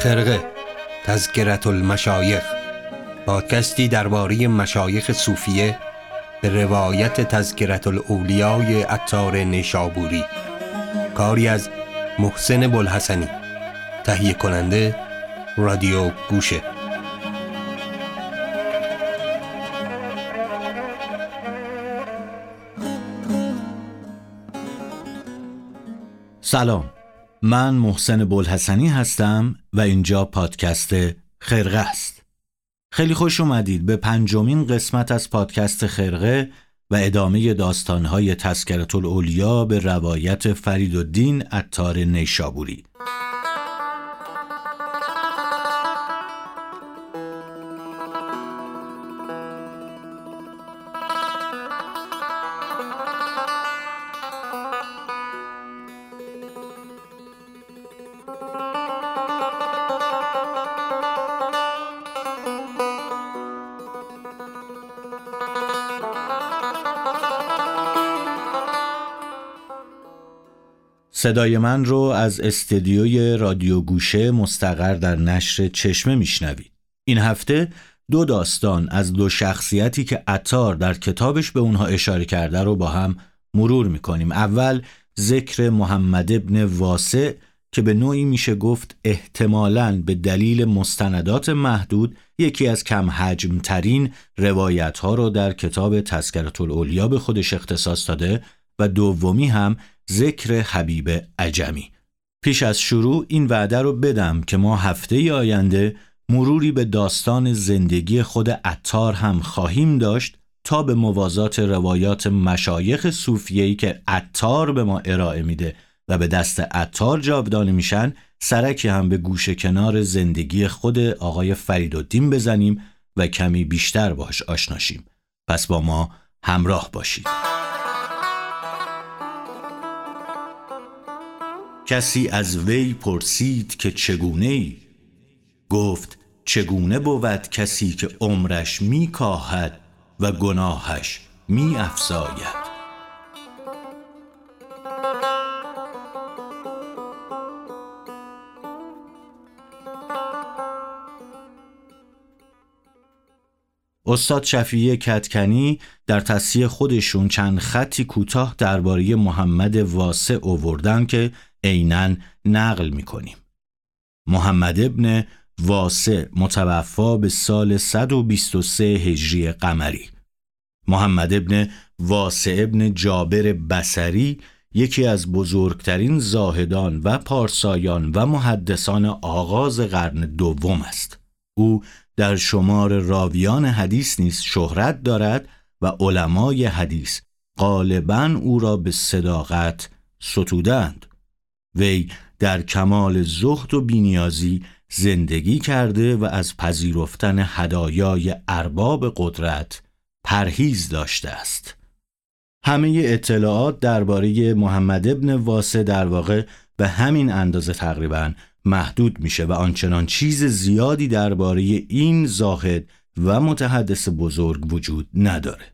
خرقه تذکرت المشایخ پادکستی درباره مشایخ صوفیه به روایت تذکرت الاولیای اتار نیشابوری. کاری از محسن بلحسنی تهیه کننده رادیو گوشه. سلام. من محسن بلحسنی هستم و اینجا پادکست خرقه است. خیلی خوش اومدید. به پنجمین قسمت از پادکست خرقه و ادامه داستانهای تذکرت الاولیا به روایت فرید الدین اتار نیشابوری. صدای من رو از استدیوی رادیو گوشه مستقر در نشر چشمه میشنوید. این هفته دو داستان از دو شخصیتی که اتار در کتابش به اونها اشاره کرده رو با هم مرور می‌کنیم. اول ذکر محمد ابن واسع که به نوعی میشه گفت احتمالاً به دلیل مستندات محدود یکی از کم حجم ترین روایت ها رو در کتاب تذکرت الاولیا به خودش اختصاص داده و دومی هم ذکر حبیب عجمی پیش از شروع این وعده رو بدم که ما هفته آینده مروری به داستان زندگی خود اتار هم خواهیم داشت تا به موازات روایات مشایخ صوفیه‌ای که اتار به ما ارائه میده و به دست اتار جاودانه میشن سرکی هم به گوشه کنار زندگی خود آقای فریدالدین بزنیم و کمی بیشتر باش آشناشیم پس با ما همراه باشید. کسی از وی پرسید که چگونه ای؟ گفت چگونه بود کسی که عمرش می کاهد و گناهش می افزاید استاد شفیعی کتکنی در تصیح خودشون چند خطی کوتاه درباره محمد واسع اووردن که عینا نقل می‌کنیم. محمد ابن واسع متوفا به سال 123 هجری قمری. محمد ابن واسع ابن جابر بسری یکی از بزرگترین زاهدان و پارسایان و محدثان آغاز قرن دوم است. او در شمار راویان حدیث نیز شهرت دارد و علمای حدیث غالبا او را به صداقت ستودند وی در کمال زهد و بینیازی زندگی کرده و از پذیرفتن هدایای ارباب قدرت پرهیز داشته است. همه اطلاعات درباره محمد ابن واسه در واقع به همین اندازه تقریبا محدود میشه و آنچنان چیز زیادی درباره این زاهد و متحدث بزرگ وجود نداره.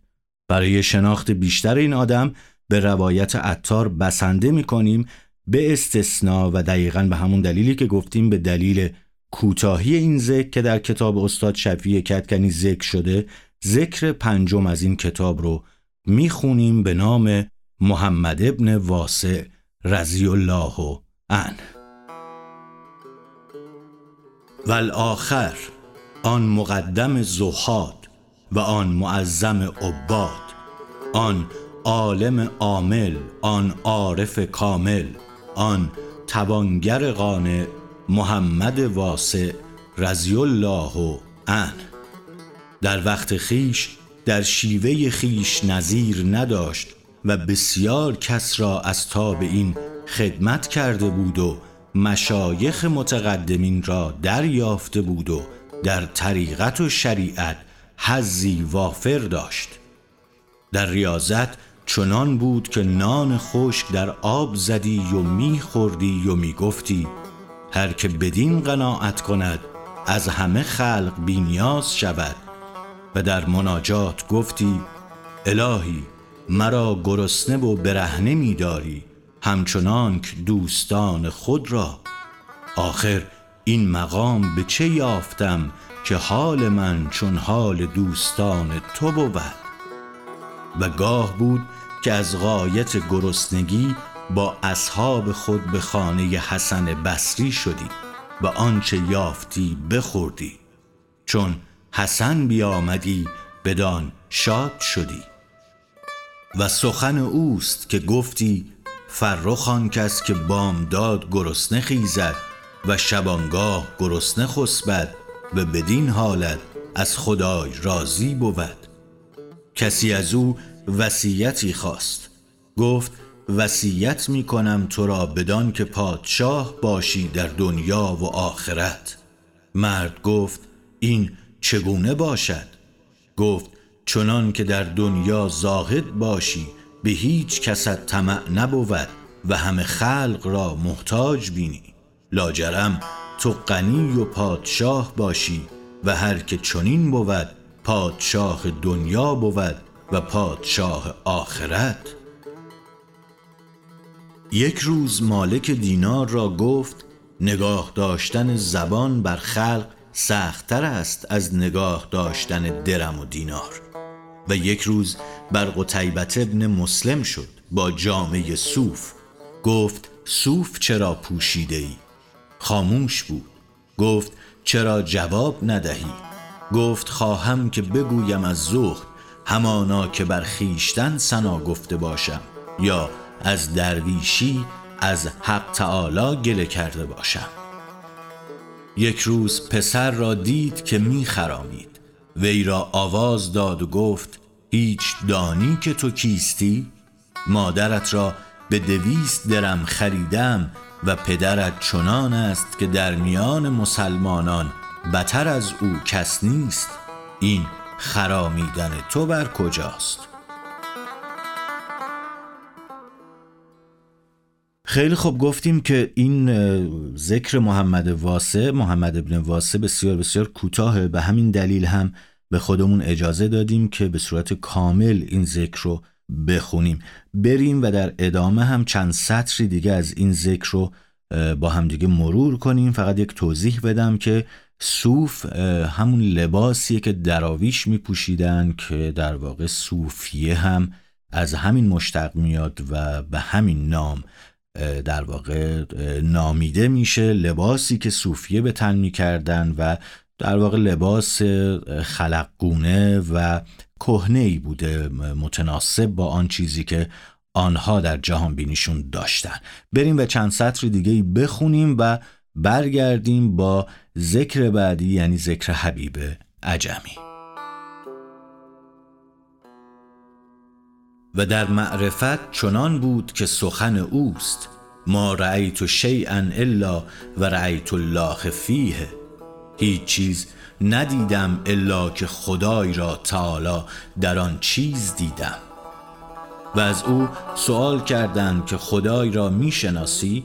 برای شناخت بیشتر این آدم به روایت عطار بسنده می‌کنیم به استثنا و دقیقا به همون دلیلی که گفتیم به دلیل کوتاهی این ذکر که در کتاب استاد شفیع کتکنی ذکر شده ذکر پنجم از این کتاب رو می‌خونیم به نام محمد ابن واسع رضی الله عنه. والآخر آن مقدم زهاد و آن معظم عباد آن عالم عامل آن عارف کامل. آن توانگر قانع محمد واسع رضی الله عنه. در وقت خیش در شیوه خیش نظیر نداشت و بسیار کس را از تاب این خدمت کرده بود و مشایخ متقدمین را دریافته بود و در طریقت و شریعت حزی وافر داشت. در ریاضت چنان بود که نان خشک در آب زدی و میخوردی و می‌گفتی هر که بدین قناعت کند از همه خلق بینیاز شود. و در مناجات گفتی الهی مرا گرسنه و برهنه میداری همچنانک دوستان خود را. آخر این مقام به چه یافتم که حال من چون حال دوستان تو بود؟ و گاه بود که از غایت گرسنگی با اصحاب خود به خانه حسن بصری شدی و آنچه یافتی بخوردی. چون حسن بیامدی بدان شاد شدی. و سخن اوست که گفتی فرخان کس که بامداد گرسنه خیزد و شبانگاه گرسنه خسبد و بدین حالت از خدای راضی بود. کسی از او وصیتی خواست. گفت وصیت می کنم تو را بدان که پادشاه باشی در دنیا و آخرت. مرد گفت این چگونه باشد؟ گفت چنان که در دنیا زاهد باشی به هیچ کست طمع نبود و همه خلق را محتاج بینی. لاجرم تو غنی و پادشاه باشی و هر که چنین بود پادشاه دنیا بود و پادشاه آخرت یک روز مالک دینار را گفت نگاه داشتن زبان بر خلق سختتر است از نگاه داشتن درم و دینار و یک روز بر قطیبت ابن مسلم شد با جامعه صوف گفت صوف چرا پوشیده ای؟ خاموش بود گفت چرا جواب ندهی؟ گفت خواهم که بگویم از زهد همانا که بر خیشتن سنا گفته باشم یا از درویشی از حق تعالی گله کرده باشم یک روز پسر را دید که می خرامید وی را آواز داد و گفت هیچ دانی که تو کیستی؟ مادرت را به دویست درم خریدم و پدرت چنان است که در میان مسلمانان بتر از او کس نیست. این خرامیدن تو بر کجاست؟ خیلی خوب گفتیم که این ذکر محمد واسه محمد ابن واسه بسیار بسیار کوتاه به همین دلیل هم به خودمون اجازه دادیم که به صورت کامل این ذکر رو بخونیم. بریم و در ادامه هم چند سطری دیگه از این ذکر رو با هم دیگه مرور کنیم. فقط یک توضیح بدم که صوف همون لباسیه که دراویش می پوشیدن که در واقع صوفیه هم از همین مشتق میاد و به همین نام در واقع نامیده میشه. لباسی که صوفیه به تن می‌کردن و در واقع لباس خلقگونه و کهنه ای بوده متناسب با آن چیزی که آنها در جهان بینیشون داشتن. بریم به چند سطر دیگه بخونیم و برگردیم با ذکر بعدی یعنی ذکر حبیب عجمی. و در معرفت چنان بود که سخن اوست ما رأیت شیئا الا و رأیت الله فیه. هیچ چیز ندیدم الا که خدای را تعالی در آن چیز دیدم. و از او سوال کردند که خدای را می‌شناسی؟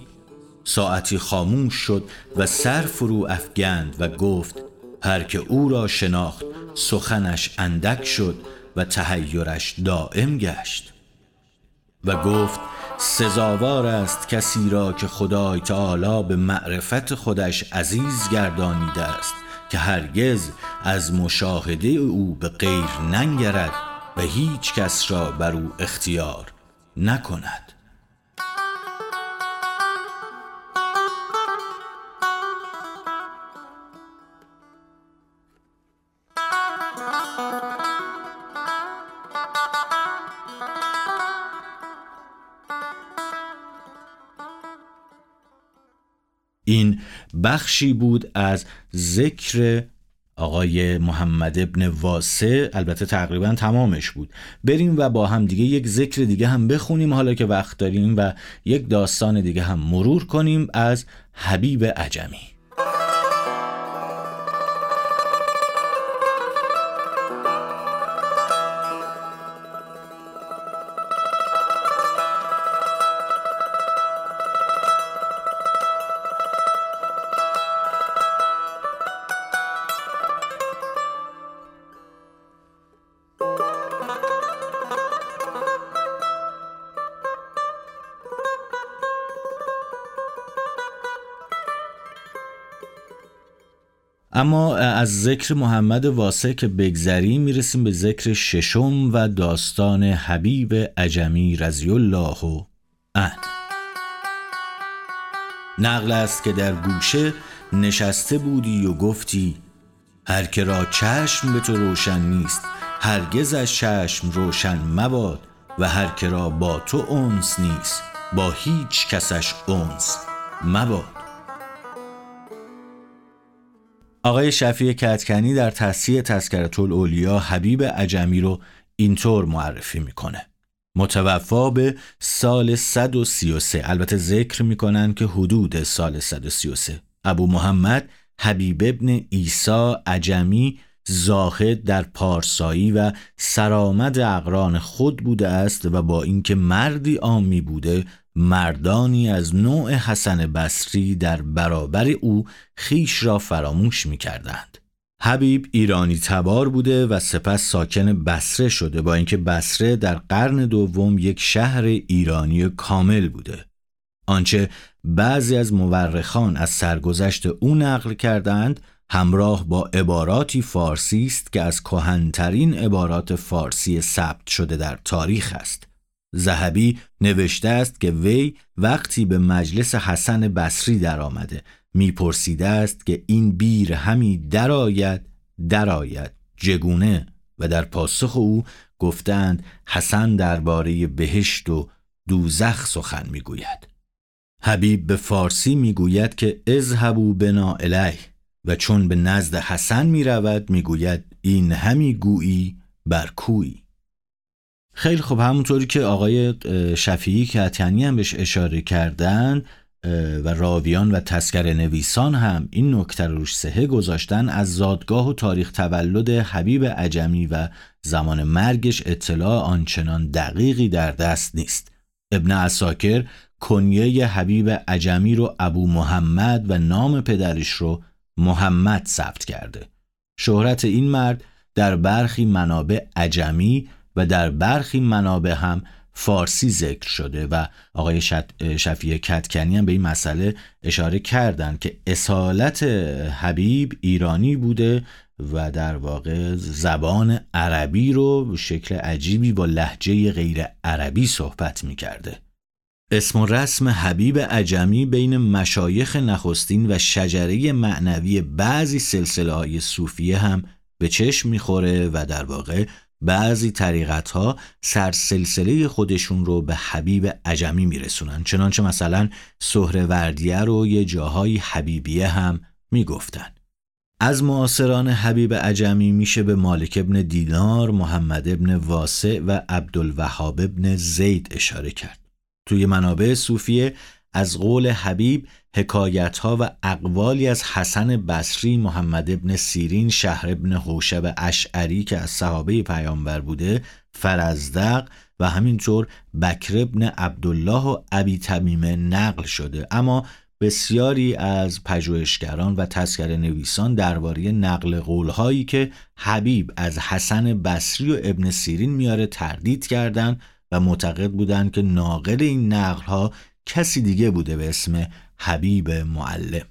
ساعتی خاموش شد و سر فرو افگند و گفت هر که او را شناخت سخنش اندک شد و تهیرش دائم گشت. و گفت سزاوار است کسی را که خدای تعالی به معرفت خودش عزیز گردانیده است که هرگز از مشاهده او به غیر ننگرد و هیچ کس را بر او اختیار نکند. این بخشی بود از ذکر آقای محمد ابن واسه البته تقریبا تمامش بود. بریم و با هم دیگه یک ذکر دیگه هم بخونیم. حالا که وقت داریم و یک داستان دیگه هم مرور کنیم از حبیب عجمی. اما از ذکر محمد واسه که بگذریم می‌رسیم به ذکر ششم و داستان حبیب عجمی رضی الله عنه. نقل است که در گوشه نشسته بودی و گفتی هر که را چشم به تو روشن نیست هرگز از چشم روشن مباد و هر که را با تو اونس نیست با هیچ کسش اونس مباد. آقای شفیع کتکنی در تصحیح تذکرت الاولیا حبیب عجمی رو اینطور معرفی می‌کنه. متوفا به سال 133 البته ذکر می‌کنن که حدود سال 133 ابو محمد حبیب ابن ایسا عجمی زاهد در پارسایی و سرآمد اقران خود بوده است و با اینکه مردی عامی بوده مردانی از نوع حسن بصری در برابر او خیش را فراموش می کردند. حبیب ایرانی تبار بوده و سپس ساکن بسره شده با اینکه بسره در قرن دوم یک شهر ایرانی کامل بوده. آنچه بعضی از مورخان از سرگذشت او نقل کردند همراه با عباراتی فارسی است که از کهنترین عبارات فارسی ثبت شده در تاریخ است. زهبی نوشته است که وی وقتی به مجلس حسن بصری درآمده میپرسیده است که این بیر همی درآید درآید جگونه و در پاسخ او گفتند حسن درباره بهشت و دوزخ سخن می‌گوید. حبیب به فارسی می‌گوید که اذهبوا بنا الیه و چون به نزد حسن می رود می گوید این همی گویی بر کوی خیلی خب همونطوری که آقای شفیعی که هم بهش اشاره کردن و راویان و تسکر نویسان هم این نکته رو روش سهه گذاشتن از زادگاه و تاریخ تولد حبیب عجمی و زمان مرگش اطلاع آنچنان دقیقی در دست نیست. ابن اساکر کنیه حبیب عجمی رو ابو محمد و نام پدرش رو محمد ثبت کرده. شهرت این مرد در برخی منابع عجمی و در برخی منابع هم فارسی ذکر شده و آقای شفیع کتکنی هم به این مسئله اشاره کردند که اصالت حبیب ایرانی بوده و در واقع زبان عربی رو شکل عجیبی با لحجه غیر عربی صحبت می کرده. اسم و رسم حبیب عجمی بین مشایخ نخستین و شجره معنوی بعضی سلسله های صوفیه هم به چشم می‌خوره و در واقع بعضی طریقت ها سرسلسله خودشون رو به حبیب عجمی میرسونن چنانچه مثلا سهروردیه رو یه جاهای حبیبیه هم می‌گفتن از معاصران حبیب عجمی میشه به مالک ابن دینار، محمد ابن واسع و عبدالوهاب ابن زید اشاره کرد. توی منابع صوفیه از قول حبیب حکایت ها و اقوالی از حسن بصری محمد ابن سیرین شهر ابن حوشب اشعری که از صحابه پیامبر بوده فرزدق و همینطور بکر ابن عبدالله و ابی تمیمه نقل شده. اما بسیاری از پژوهشگران و تذکر نویسان درباره نقل قولهایی که حبیب از حسن بصری و ابن سیرین میاره تردید کردند و معتقد بودند که ناقل این نقل ها کسی دیگه بوده به اسم حبیب معلم.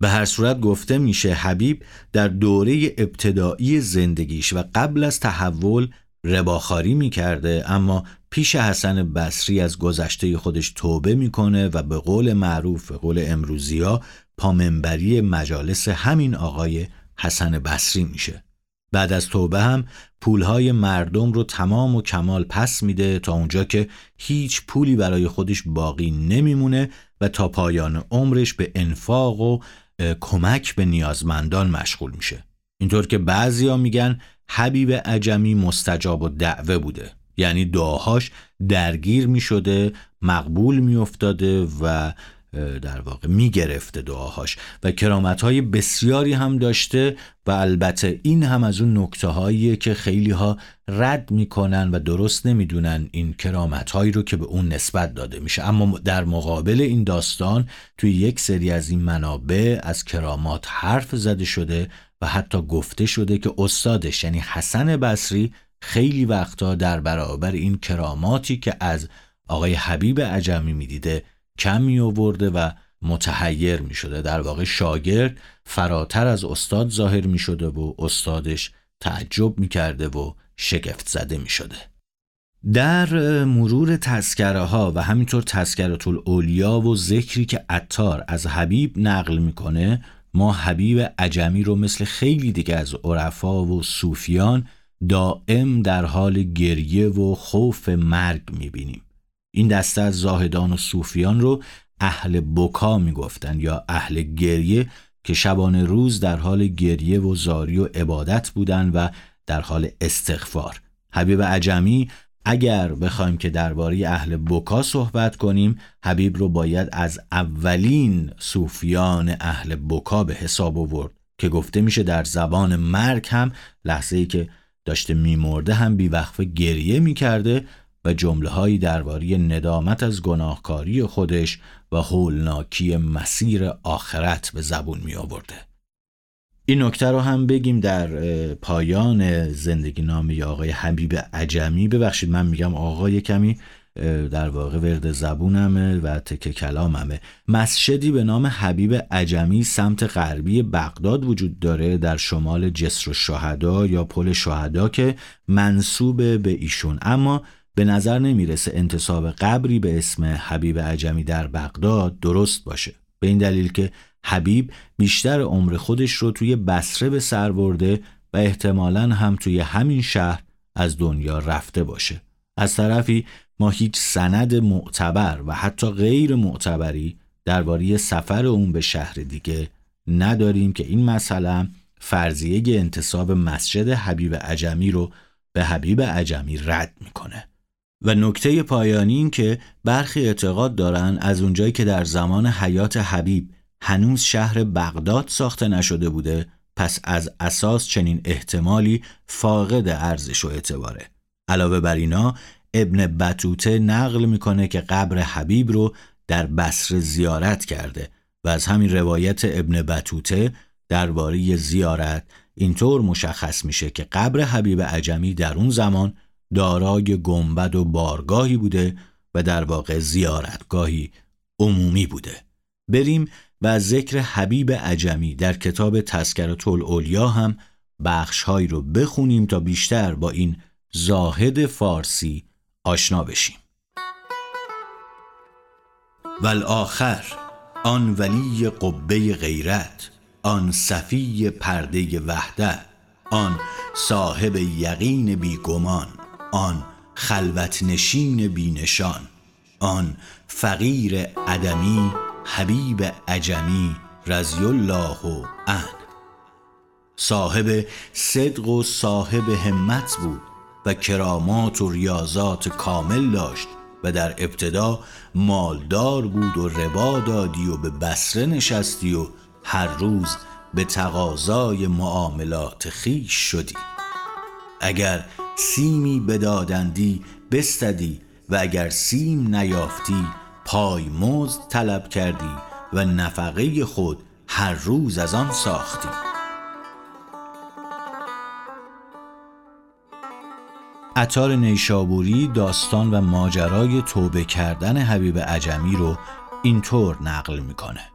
به هر صورت گفته میشه حبیب در دوره ابتدایی زندگیش و قبل از تحول رباخاری می‌کرده اما پیش حسن بصری از گذشته خودش توبه می‌کنه و به قول معروف به قول امروزیا پامنبری مجالس همین آقای حسن بصری میشه. بعد از توبه هم پولهای مردم رو تمام و کمال پس میده تا اونجا که هیچ پولی برای خودش باقی نمیمونه و تا پایان عمرش به انفاق و کمک به نیازمندان مشغول میشه. اینطور که بعضیا میگن حبیب عجمی مستجاب و دعوه بوده. یعنی دعاهاش درگیر می‌شده مقبول میافتاده و در واقع می‌گرفته دعاهاش. و کرامت های بسیاری هم داشته و البته این هم از اون نکته هاییه که خیلی ها رد می‌کنن و درست نمی‌دونن این کرامت هایی رو که به اون نسبت داده میشه. اما در مقابل این داستان توی یک سری از این منابع از کرامات حرف زده شده و حتی گفته شده که استادش یعنی حسن بصری خیلی وقتا در برابر این کراماتی که از آقای حبیب عجمی می‌دیده کم می آورده و متحیر می شده در واقع شاگرد فراتر از استاد ظاهر می شده و استادش تعجب می کرده و شگفت زده می شده در مرور تذکره ها و همینطور تذکرت الاولیا و ذکری که عطار از حبیب نقل می‌کنه ما حبیب عجمی رو مثل خیلی دیگه از عرفا و صوفیان دائم در حال گریه و خوف مرگ می‌بینیم. این دسته از زاهدان و صوفیان رو اهل بکا می‌گفتن یا اهل گریه که شبانه روز در حال گریه و زاری و عبادت بودن و در حال استغفار. حبیب عجمی اگر بخوایم که درباره اهل بکا صحبت کنیم حبیب رو باید از اولین صوفیان اهل بکا به حساب آورد که گفته میشه در زبان مرگ هم لحظه ای که داشته میمرده هم بیوقفه گریه می‌کرده جمله هایی درباره ندامت از گناهکاری خودش و هولناکی مسیر آخرت به زبون می آورده. این نکته رو هم بگیم در پایان زندگی نامی آقای حبیب عجمی. ببخشید من میگم آقای کمی در واقع ورد زبونمه و تک کلاممه. مسجدی به نام حبیب عجمی سمت غربی بغداد وجود داره در شمال جسر و شهدا یا پل شهدا که منصوب به ایشون. اما به نظر نمی‌رسه انتصاب قبری به اسم حبیب عجمی در بغداد درست باشه. به این دلیل که حبیب بیشتر عمر خودش رو توی بسره به سر برده و احتمالا هم توی همین شهر از دنیا رفته باشه. از طرفی ما هیچ سند معتبر و حتی غیر معتبری درباره سفر اون به شهر دیگه نداریم که این مسئله فرضیه انتصاب مسجد حبیب عجمی رو به حبیب عجمی رد می‌کنه. و نکته پایانی این که برخی اعتقاد دارن از اونجایی که در زمان حیات حبیب هنوز شهر بغداد ساخته نشده بوده پس از اساس چنین احتمالی فاقد ارزش و اعتباره. علاوه بر اینا ابن بطوته نقل می‌کنه که قبر حبیب رو در بصر زیارت کرده و از همین روایت ابن بطوته درباره زیارت اینطور مشخص میشه که قبر حبیب عجمی در اون زمان دارای گنبد و بارگاهی بوده و در واقع زیارتگاهی عمومی بوده. بریم و ذکر حبیب عجمی در کتاب تذکرت الاولیا هم بخشهایی رو بخونیم تا بیشتر با این زاهد فارسی آشنا بشیم. والآخر آن ولی قبه غیرت آن صفی پرده وحده آن صاحب یقین بیگمان. آن خلوت نشین بینشان آن فقیر عدمی حبیب عجمی رضی الله عنه. صاحب صدق و صاحب همت بود و کرامات و ریاضات کامل داشت و در ابتدا مالدار بود و ربا دادی و به بسره نشستی و هر روز به تقاضای معاملات خیش شدی. اگر سیمی بدادندی بستدی و اگر سیم نیافتی پای مزد طلب کردی و نفقه خود هر روز از آن ساختی. عطار نیشابوری داستان و ماجرای توبه کردن حبیب عجمی رو اینطور نقل می‌کنه.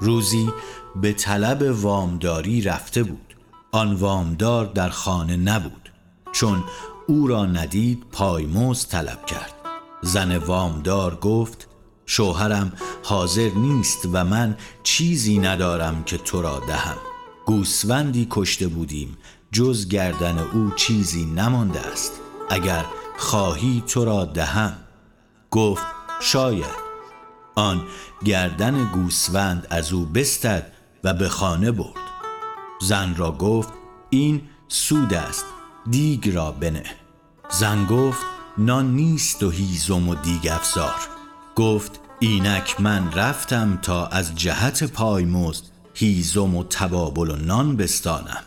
روزی به طلب وامداری رفته بود. آن وامدار در خانه نبود. چون او را ندید پایموز طلب کرد. زن وامدار گفت شوهرم حاضر نیست و من چیزی ندارم که تو را دهم. گوسفندی کشته بودیم جز گردن او چیزی نمانده است. اگر خواهی تو را دهم. گفت شاید. آن گردن گوسفند از او بستد و به خانه برد. زن را گفت این سود است. دیگ را بنه. زن گفت نان نیست و هیزم و دیگ افزار. گفت اینک من رفتم تا از جهت پایمزد هیزم و تبابل و نان بستانم.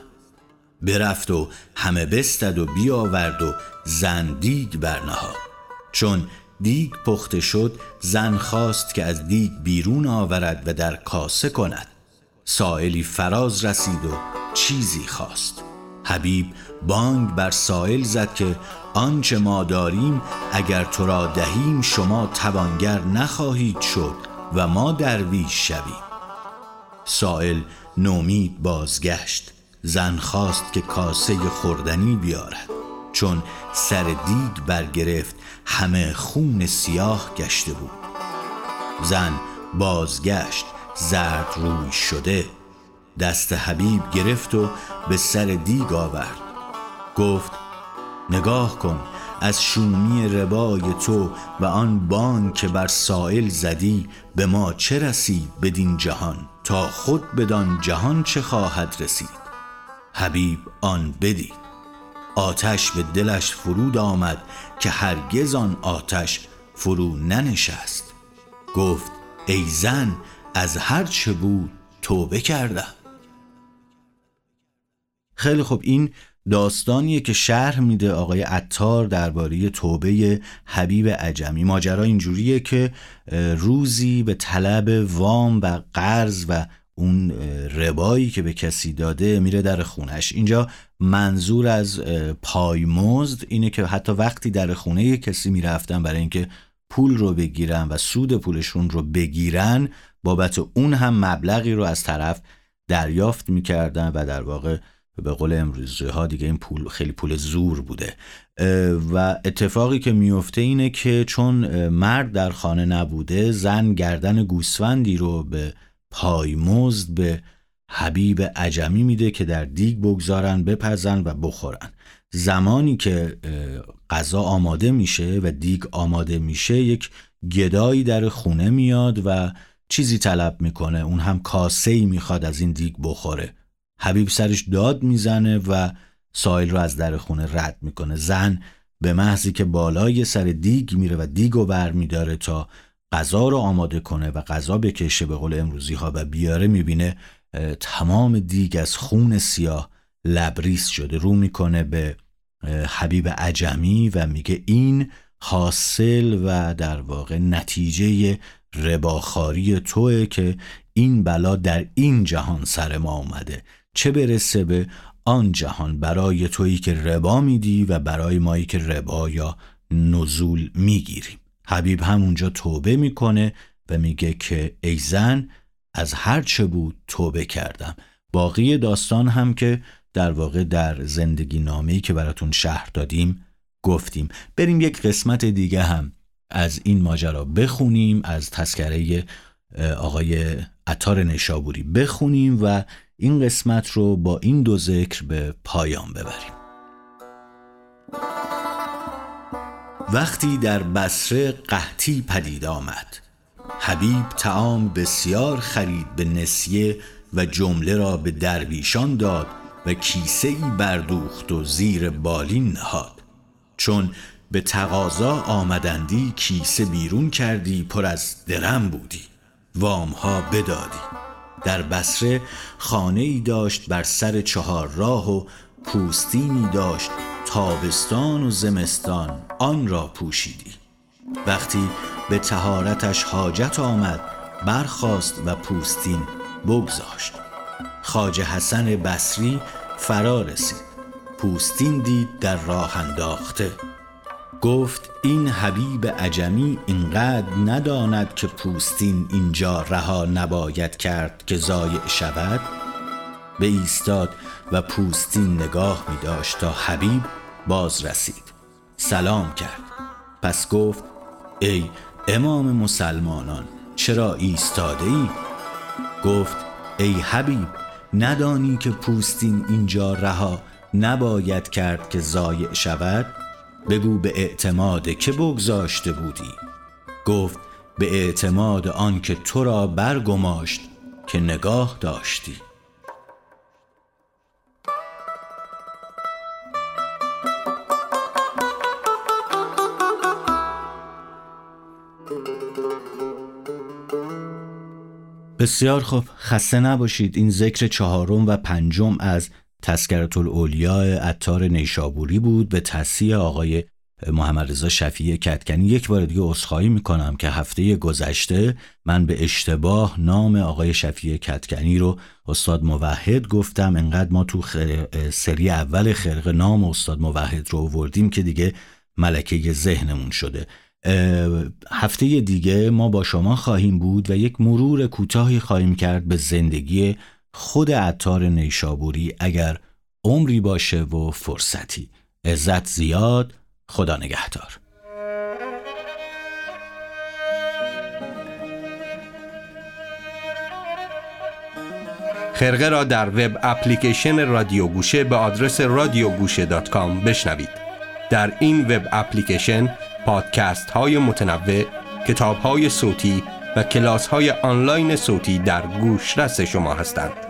برفت و همه بستد و بیاورد و زن دیگ برنهاد. چون دیگ پخته شد زن خواست که از دیگ بیرون آورد و در کاسه کند. سائلی فراز رسید و چیزی خواست. حبیب بانگ بر سائل زد که آنچه ما داریم اگر تو را دهیم شما توانگر نخواهید شد و ما درویش شویم. سائل نومید بازگشت زن خواست که کاسه خوردنی بیارد. چون سر دیگ برگرفت همه خون سیاه گشته بود. زن بازگشت زرد روی شده دست حبیب گرفت و به سر دیگ آورد. گفت نگاه کن از شومی ربای تو و آن بان که بر سائل زدی به ما چه رسید بدین جهان؟ تا خود بدان جهان چه خواهد رسید؟ حبیب آن بدید. آتش به دلش فرود آمد که هرگز آن آتش فرو ننشست. گفت ای زن از هر چه بود توبه کردم. خیلی خوب این داستانیه که شرح میده آقای عطار درباره توبه حبیب عجمی. ماجرا اینجوریه که روزی به طلب وام و قرض و اون ربایی که به کسی داده میره در خونش اینجا منظور از پایمزد اینه که حتی وقتی در خونه کسی می‌رفتن برای اینکه پول رو بگیرن و سود پولشون رو بگیرن بابت اون هم مبلغی رو از طرف دریافت می‌کردن و در واقع به قول امروزی ها دیگه این پول خیلی پول زور بوده. و اتفاقی که میفته اینه که چون مرد در خانه نبوده زن گردن گوسفندی رو به پایمزد به حبیب عجمی میده که در دیگ بگذارن بپزن و بخورن. زمانی که غذا آماده میشه و دیگ آماده میشه یک گدایی در خونه میاد و چیزی طلب می‌کنه. اون هم کاسه ای می‌خواد از این دیگ بخوره. حبیب سرش داد می‌زنه و سایل رو از در خونه رد می‌کنه. زن به محضی که بالای سر دیگ میره و دیگو بر میداره تا غذا رو آماده کنه و غذا بکشه به قول امروزی ها و بیاره می‌بینه تمام دیگ از خون سیاه لبریز شده. رو می‌کنه به حبیب عجمی و میگه این حاصل و در واقع نتیجه رباخاری توه که این بلا در این جهان سر ما اومده. چه برسه به آن جهان برای تویی که ربا میدی و برای مایی که ربا یا نزول می‌گیریم حبیب همونجا توبه می‌کنه و میگه که ای زن از هر چه بود توبه کردم. باقی داستان هم که در واقع در زندگی نامه‌ای که براتون شهر دادیم گفتیم. بریم یک قسمت دیگه هم از این ماجرا بخونیم از تذکره آقای عطار نشابوری بخونیم و این قسمت رو با این دو ذکر به پایان ببریم. وقتی در بسره قحطی پدید آمد حبیب تعام بسیار خرید به نسیه و جمله را به درویشان داد و کیسه ای بردوخت و زیر بالین نهاد. چون به تقاضا آمدندی کیسه بیرون کردی پر از درم بودی. وامها بدادی. در بسره خانه ای داشت بر سر چهار راه و پوستینی داشت تابستان و زمستان آن را پوشیدی. وقتی به تهارتش حاجت آمد برخاست و پوستین بگذاشت. خاجه حسن بصری فرا رسید. پوستین دید در راه انداخته. گفت این حبیب عجمی اینقدر نداند که پوستین اینجا رها نباید کرد که زایع شود؟ به ایستاد و پوستین نگاه می داشت تا حبیب باز رسید سلام کرد. پس گفت ای امام مسلمانان چرا ایستاده ای؟ گفت ای حبیب ندانی که پوستین اینجا رها نباید کرد که زایع شود؟ بگو به اعتماد که بگذاشته بودی. گفت به اعتماد آن که تو را برگماشت که نگاه داشتی. بسیار خوب خسته نباشید. این ذکر چهارم و پنجم از تذکرت الاولیاء عطار نیشابوری بود به تصیح آقای محمد رضا شفیع کتکنی. یک بار دیگه عذرخواهی می‌کنم که هفته گذشته من به اشتباه نام آقای شفیع کتکنی رو استاد موحد گفتم. انقدر ما تو سری اول خرق نام استاد موحد رو وردیم که دیگه ملکه ذهنمون شده. هفته دیگه ما با شما خواهیم بود و یک مرور کوتاهی خواهیم کرد به زندگی خود عطار نیشابوری اگر عمری باشه و فرصتی. عزت زیاد خدا نگهدار. خرقه را در web application رادیو گوشه به آدرس رادیوگوشه dot com بشنوید. در این web application پادکست های متنوع کتاب های صوتی و کلاس های آنلاین صوتی در گوش رس شما هستند.